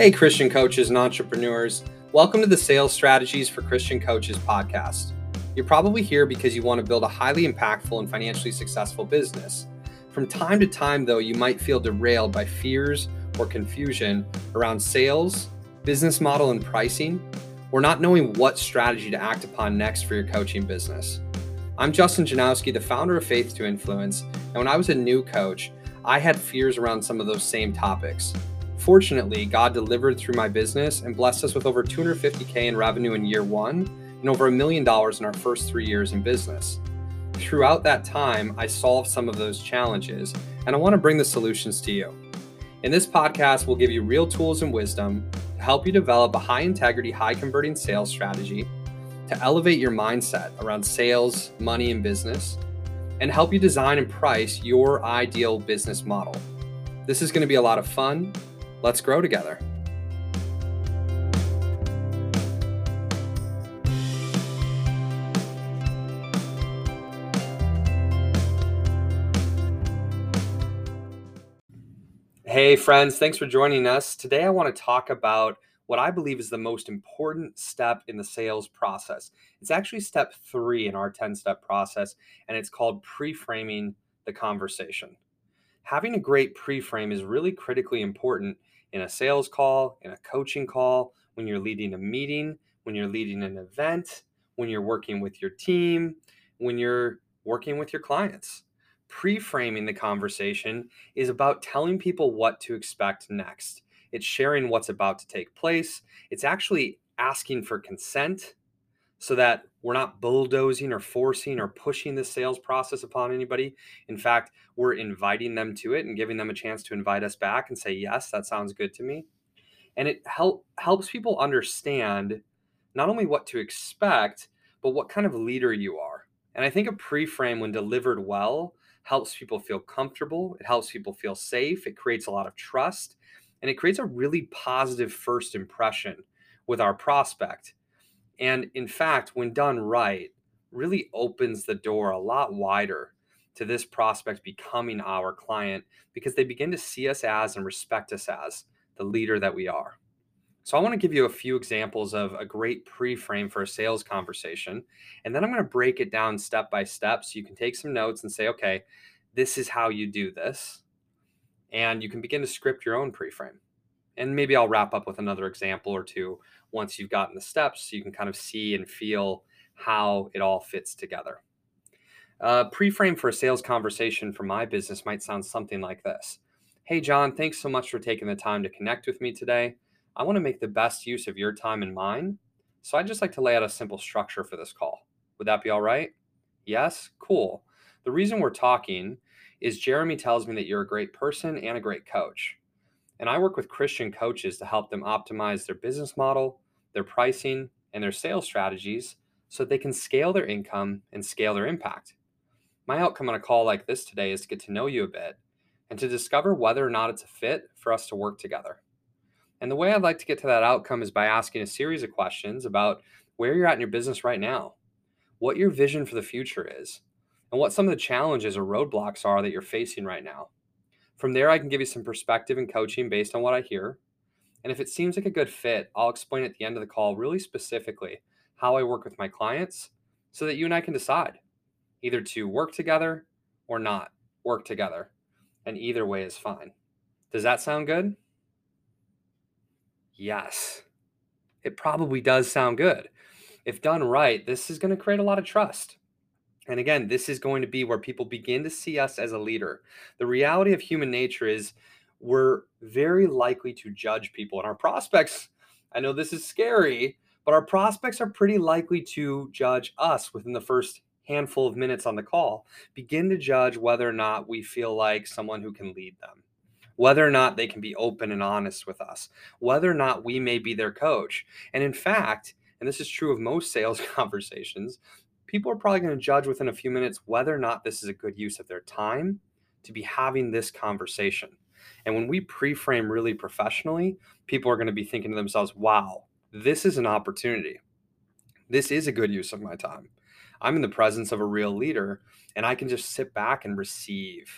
Hey, Christian coaches and entrepreneurs. Welcome to the Sales Strategies for Christian Coaches podcast. You're probably here because you want to build a highly impactful and financially successful business. From time to time, though, you might feel derailed by fears or confusion around sales, business model, and pricing, or not knowing what strategy to act upon next for your coaching business. I'm Justin Janowski, the founder of Faith to Influence, and when I was a new coach, I had fears around some of those same topics. Fortunately, God delivered through my business and blessed us with over 250K in revenue in year one and over a million dollars in our first three years in business. Throughout that time, I solved some of those challenges, and I want to bring the solutions to you. In this podcast, we'll give you real tools and wisdom to help you develop a high integrity, high converting sales strategy, to elevate your mindset around sales, money, and business, and help you design and price your ideal business model. This is going to be a lot of fun Let's grow together. Hey, friends, thanks for joining us. Today, I want to talk about what I believe is the most important step in the sales process. It's actually step three in our 10 step process, and it's called pre framing the conversation. Having a great pre frame is really critically important in a sales call, in a coaching call, when you're leading a meeting, when you're leading an event, when you're working with your team, when you're working with your clients. Pre framing the conversation is about telling people what to expect next. It's sharing what's about to take place. It's actually asking for consent so that we're not bulldozing or forcing or pushing the sales process upon anybody. In fact, we're inviting them to it and giving them a chance to invite us back and say, "Yes, that sounds good to me." And it help helps people understand not only what to expect, but what kind of leader you are. And I think a pre-frame when delivered well helps people feel comfortable, it helps people feel safe, it creates a lot of trust, and it creates a really positive first impression with our prospect and in fact, when done right, really opens the door a lot wider to this prospect becoming our client because they begin to see us as and respect us as the leader that we are. So, I want to give you a few examples of a great pre frame for a sales conversation. And then I'm going to break it down step by step so you can take some notes and say, okay, this is how you do this. And you can begin to script your own pre frame. And maybe I'll wrap up with another example or two once you've gotten the steps, so you can kind of see and feel how it all fits together. A pre-frame for a sales conversation for my business might sound something like this. Hey, John, thanks so much for taking the time to connect with me today. I want to make the best use of your time and mine. So I'd just like to lay out a simple structure for this call. Would that be all right? Yes? Cool. The reason we're talking is Jeremy tells me that you're a great person and a great coach. And I work with Christian coaches to help them optimize their business model, their pricing, and their sales strategies so they can scale their income and scale their impact. My outcome on a call like this today is to get to know you a bit and to discover whether or not it's a fit for us to work together. And the way I'd like to get to that outcome is by asking a series of questions about where you're at in your business right now, what your vision for the future is, and what some of the challenges or roadblocks are that you're facing right now. From there, I can give you some perspective and coaching based on what I hear. And if it seems like a good fit, I'll explain at the end of the call really specifically how I work with my clients so that you and I can decide either to work together or not work together. And either way is fine. Does that sound good? Yes. It probably does sound good. If done right, this is going to create a lot of trust. And again, this is going to be where people begin to see us as a leader. The reality of human nature is we're very likely to judge people. And our prospects, I know this is scary, but our prospects are pretty likely to judge us within the first handful of minutes on the call, begin to judge whether or not we feel like someone who can lead them, whether or not they can be open and honest with us, whether or not we may be their coach. And in fact, and this is true of most sales conversations, people are probably going to judge within a few minutes whether or not this is a good use of their time to be having this conversation. And when we pre frame really professionally, people are going to be thinking to themselves, wow, this is an opportunity. This is a good use of my time. I'm in the presence of a real leader and I can just sit back and receive.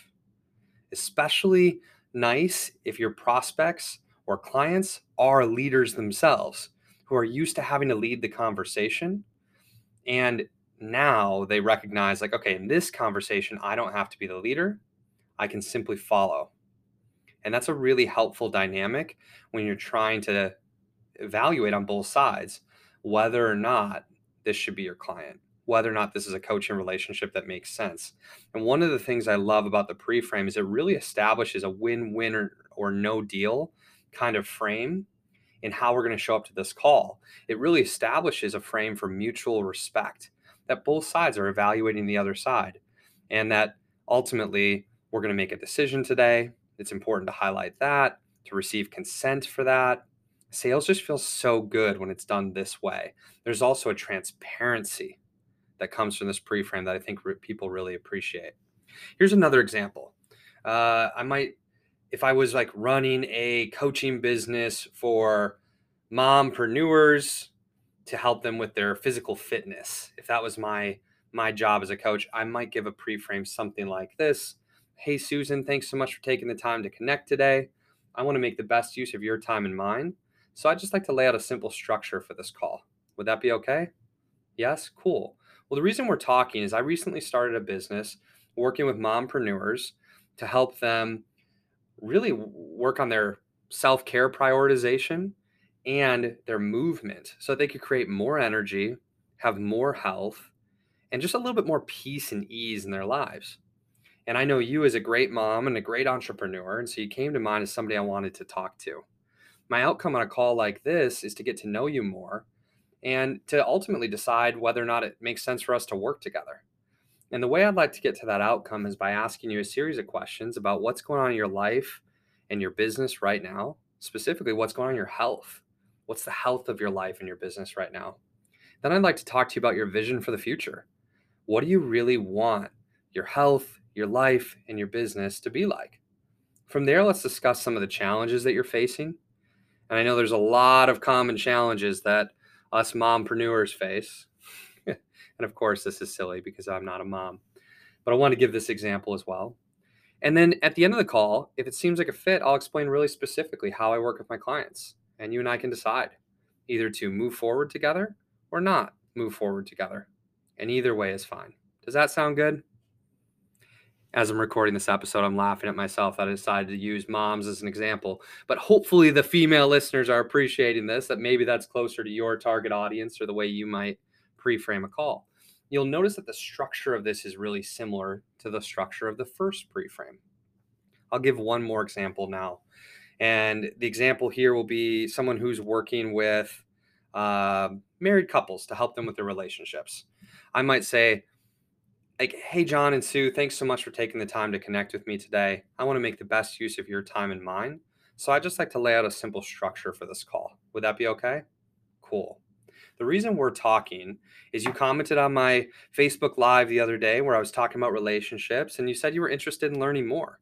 Especially nice if your prospects or clients are leaders themselves who are used to having to lead the conversation. And now they recognize, like, okay, in this conversation, I don't have to be the leader, I can simply follow. And that's a really helpful dynamic when you're trying to evaluate on both sides whether or not this should be your client, whether or not this is a coaching relationship that makes sense. And one of the things I love about the pre frame is it really establishes a win win or, or no deal kind of frame in how we're going to show up to this call. It really establishes a frame for mutual respect that both sides are evaluating the other side and that ultimately we're going to make a decision today. It's important to highlight that, to receive consent for that. Sales just feels so good when it's done this way. There's also a transparency that comes from this pre-frame that I think re- people really appreciate. Here's another example. Uh, I might, if I was like running a coaching business for mompreneurs to help them with their physical fitness, if that was my my job as a coach, I might give a pre-frame something like this. Hey Susan, thanks so much for taking the time to connect today. I want to make the best use of your time and mine. So I'd just like to lay out a simple structure for this call. Would that be okay? Yes? Cool. Well, the reason we're talking is I recently started a business working with mompreneurs to help them really work on their self care prioritization and their movement so they could create more energy, have more health, and just a little bit more peace and ease in their lives. And I know you as a great mom and a great entrepreneur. And so you came to mind as somebody I wanted to talk to. My outcome on a call like this is to get to know you more and to ultimately decide whether or not it makes sense for us to work together. And the way I'd like to get to that outcome is by asking you a series of questions about what's going on in your life and your business right now, specifically what's going on in your health. What's the health of your life and your business right now? Then I'd like to talk to you about your vision for the future. What do you really want your health, your life, and your business to be like? From there, let's discuss some of the challenges that you're facing. And I know there's a lot of common challenges that us mompreneurs face. and of course, this is silly because I'm not a mom, but I want to give this example as well. And then at the end of the call, if it seems like a fit, I'll explain really specifically how I work with my clients. And you and I can decide either to move forward together or not move forward together. And either way is fine. Does that sound good? as I'm recording this episode, I'm laughing at myself that I decided to use moms as an example. But hopefully, the female listeners are appreciating this, that maybe that's closer to your target audience or the way you might pre frame a call. You'll notice that the structure of this is really similar to the structure of the first pre frame. I'll give one more example now. And the example here will be someone who's working with uh, married couples to help them with their relationships. I might say, like, hey, John and Sue, thanks so much for taking the time to connect with me today. I want to make the best use of your time and mine. So I'd just like to lay out a simple structure for this call. Would that be okay? Cool. The reason we're talking is you commented on my Facebook Live the other day where I was talking about relationships, and you said you were interested in learning more.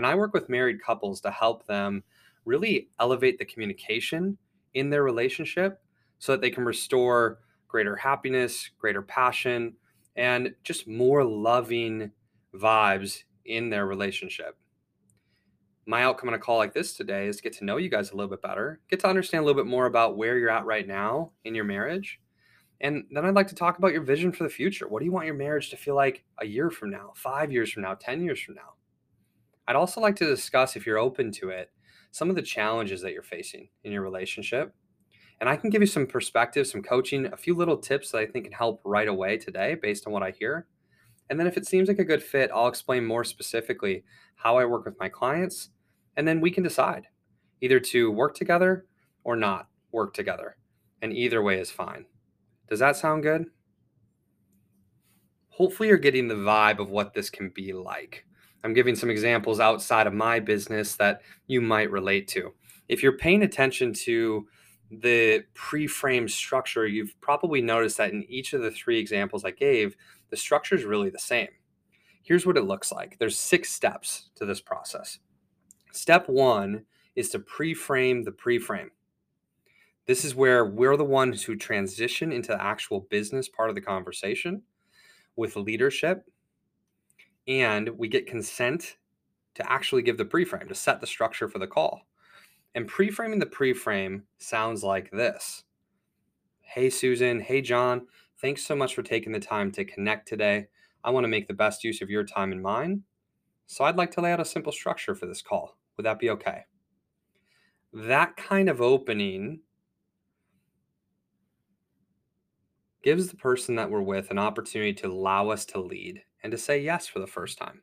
And I work with married couples to help them really elevate the communication in their relationship so that they can restore greater happiness, greater passion, and just more loving vibes in their relationship. My outcome on a call like this today is to get to know you guys a little bit better, get to understand a little bit more about where you're at right now in your marriage. And then I'd like to talk about your vision for the future. What do you want your marriage to feel like a year from now, five years from now, 10 years from now? I'd also like to discuss, if you're open to it, some of the challenges that you're facing in your relationship and I can give you some perspective, some coaching, a few little tips that I think can help right away today based on what I hear. And then if it seems like a good fit, I'll explain more specifically how I work with my clients. And then we can decide either to work together or not work together. And either way is fine. Does that sound good? Hopefully, you're getting the vibe of what this can be like. I'm giving some examples outside of my business that you might relate to. If you're paying attention to the pre-frame structure, you've probably noticed that in each of the three examples I gave, the structure is really the same. Here's what it looks like. There's six steps to this process. Step one is to pre-frame the pre-frame. This is where we're the ones who transition into the actual business part of the conversation with leadership, and we get consent to actually give the pre-frame to set the structure for the call. And pre framing the pre frame sounds like this Hey, Susan. Hey, John. Thanks so much for taking the time to connect today. I want to make the best use of your time and mine. So I'd like to lay out a simple structure for this call. Would that be okay? That kind of opening gives the person that we're with an opportunity to allow us to lead and to say yes for the first time.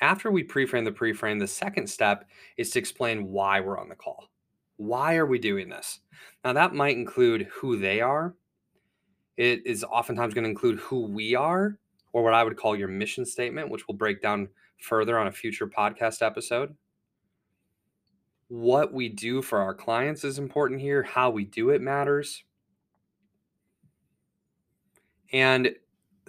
After we pre-frame the pre-frame, the second step is to explain why we're on the call. Why are we doing this? Now that might include who they are. It is oftentimes going to include who we are, or what I would call your mission statement, which we'll break down further on a future podcast episode. What we do for our clients is important here. How we do it matters. And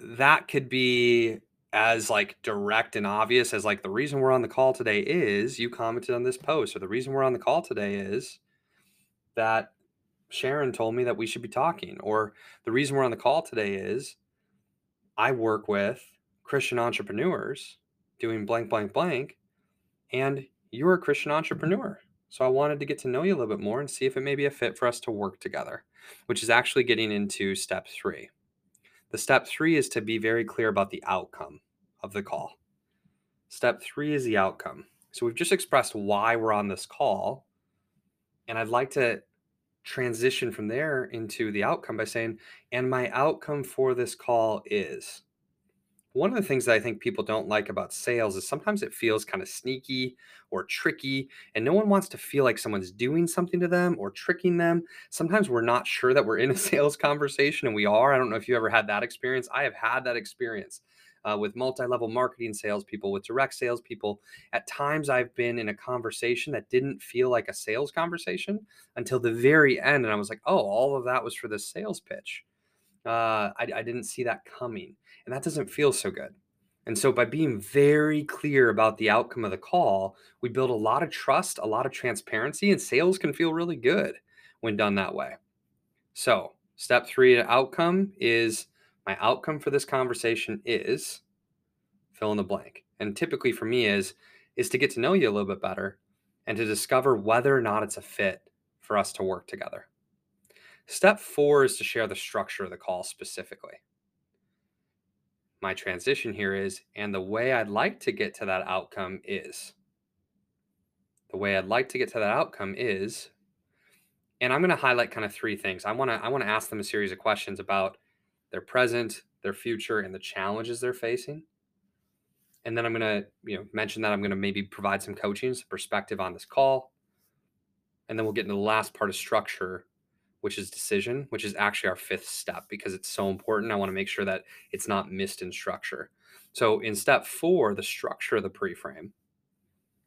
that could be as like direct and obvious as like the reason we're on the call today is you commented on this post or the reason we're on the call today is that Sharon told me that we should be talking or the reason we're on the call today is I work with Christian entrepreneurs doing blank blank blank and you're a Christian entrepreneur. So I wanted to get to know you a little bit more and see if it may be a fit for us to work together, which is actually getting into step 3. The step 3 is to be very clear about the outcome of the call. Step three is the outcome. So we've just expressed why we're on this call. And I'd like to transition from there into the outcome by saying, and my outcome for this call is. One of the things that I think people don't like about sales is sometimes it feels kind of sneaky or tricky, and no one wants to feel like someone's doing something to them or tricking them. Sometimes we're not sure that we're in a sales conversation, and we are. I don't know if you ever had that experience. I have had that experience uh, with multi-level marketing salespeople, with direct salespeople. At times, I've been in a conversation that didn't feel like a sales conversation until the very end, and I was like, "Oh, all of that was for the sales pitch." Uh, I, I didn't see that coming, and that doesn't feel so good. And so, by being very clear about the outcome of the call, we build a lot of trust, a lot of transparency, and sales can feel really good when done that way. So, step three outcome is my outcome for this conversation is fill in the blank. And typically for me is is to get to know you a little bit better and to discover whether or not it's a fit for us to work together. Step 4 is to share the structure of the call specifically. My transition here is and the way I'd like to get to that outcome is the way I'd like to get to that outcome is and I'm going to highlight kind of three things. I want to I want to ask them a series of questions about their present, their future, and the challenges they're facing. And then I'm going to, you know, mention that I'm going to maybe provide some coaching, some perspective on this call. And then we'll get into the last part of structure, which is decision, which is actually our fifth step because it's so important. I want to make sure that it's not missed in structure. So in step four, the structure of the pre-frame,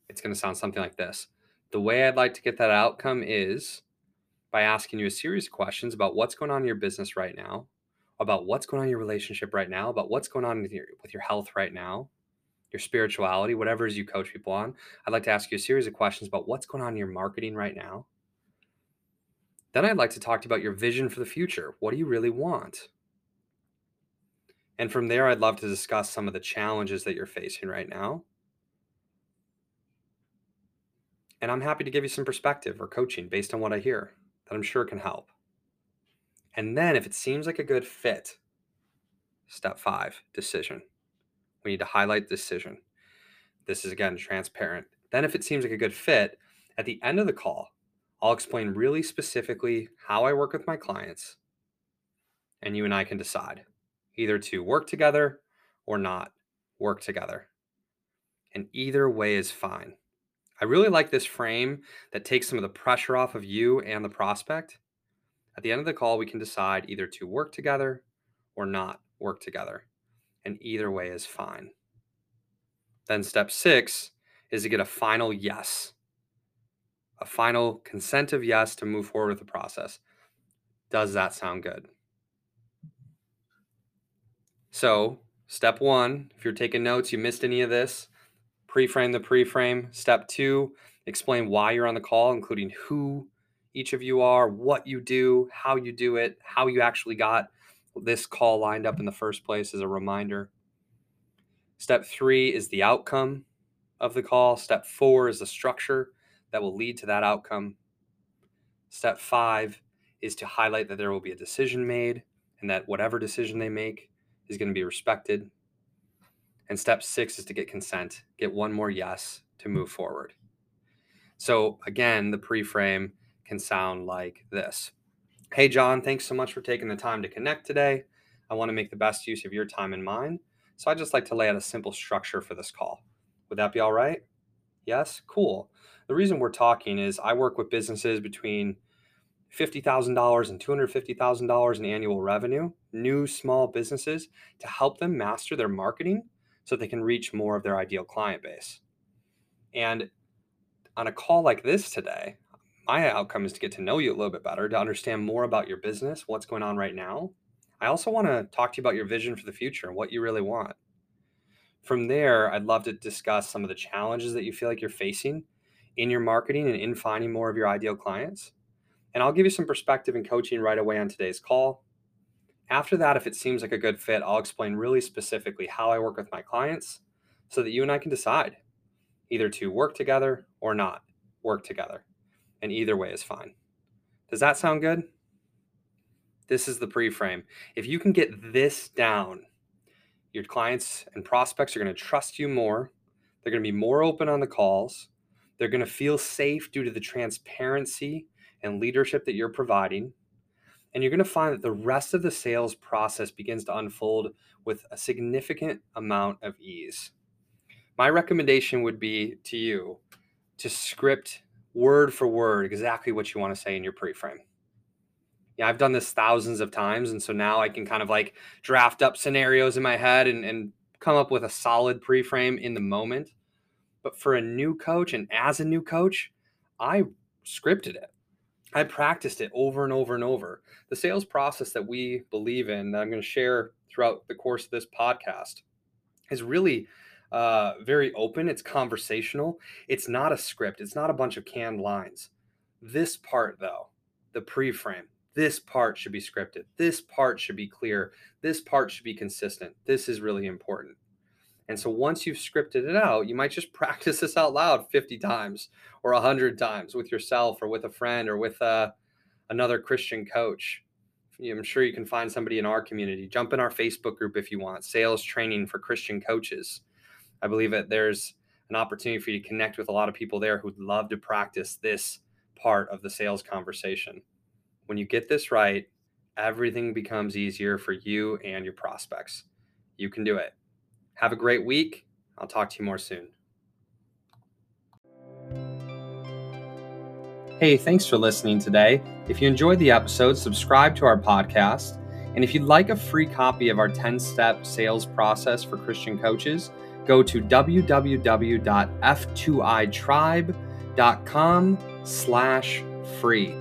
it's going to sound something like this. The way I'd like to get that outcome is by asking you a series of questions about what's going on in your business right now, about what's going on in your relationship right now, about what's going on with your with your health right now, your spirituality, whatever it is you coach people on. I'd like to ask you a series of questions about what's going on in your marketing right now. Then I'd like to talk to you about your vision for the future. What do you really want? And from there, I'd love to discuss some of the challenges that you're facing right now. And I'm happy to give you some perspective or coaching based on what I hear that I'm sure can help. And then if it seems like a good fit, step five, decision. We need to highlight decision. This is again transparent. Then if it seems like a good fit, at the end of the call, I'll explain really specifically how I work with my clients. And you and I can decide either to work together or not work together. And either way is fine. I really like this frame that takes some of the pressure off of you and the prospect at the end of the call, we can decide either to work together or not work together. And either way is fine. Then step six is to get a final yes, a final consent of yes to move forward with the process. Does that sound good? So, step one, if you're taking notes, you missed any of this, pre frame the pre frame. Step two, explain why you're on the call, including who each of you are, what you do, how you do it, how you actually got this call lined up in the first place as a reminder. Step three is the outcome of the call. Step four is the structure. That will lead to that outcome. Step five is to highlight that there will be a decision made and that whatever decision they make is going to be respected. And step six is to get consent, get one more yes to move forward. So, again, the pre frame can sound like this Hey, John, thanks so much for taking the time to connect today. I want to make the best use of your time and mine. So, I'd just like to lay out a simple structure for this call. Would that be all right? Yes? Cool. The reason we're talking is I work with businesses between $50,000 and $250,000 in annual revenue, new small businesses, to help them master their marketing so they can reach more of their ideal client base. And on a call like this today, my outcome is to get to know you a little bit better, to understand more about your business, what's going on right now. I also want to talk to you about your vision for the future and what you really want. From there, I'd love to discuss some of the challenges that you feel like you're facing in your marketing and in finding more of your ideal clients. And I'll give you some perspective and coaching right away on today's call. After that, if it seems like a good fit, I'll explain really specifically how I work with my clients so that you and I can decide either to work together or not work together. And either way is fine. Does that sound good? This is the pre frame. If you can get this down, your clients and prospects are going to trust you more. They're going to be more open on the calls. They're going to feel safe due to the transparency and leadership that you're providing. And you're going to find that the rest of the sales process begins to unfold with a significant amount of ease. My recommendation would be to you to script word for word exactly what you want to say in your pre-frame. Yeah, I've done this thousands of times. And so now I can kind of like draft up scenarios in my head and, and come up with a solid pre-frame in the moment. But for a new coach and as a new coach, I scripted it. I practiced it over and over and over. The sales process that we believe in, that I'm going to share throughout the course of this podcast, is really uh, very open. It's conversational. It's not a script. It's not a bunch of canned lines. This part, though, the pre-frame, this part should be scripted. This part should be clear. This part should be consistent. This is really important. And so once you've scripted it out, you might just practice this out loud 50 times or 100 times with yourself or with a friend or with uh, another Christian coach. I'm sure you can find somebody in our community. Jump in our Facebook group if you want, sales training for Christian coaches. I believe that there's an opportunity for you to connect with a lot of people there who'd love to practice this part of the sales conversation. When you get this right, everything becomes easier for you and your prospects. You can do it. Have a great week. I'll talk to you more soon. Hey, thanks for listening today. If you enjoyed the episode, subscribe to our podcast. And if you'd like a free copy of our 10 step sales process for Christian coaches, go to www.f2itribe.com slash free.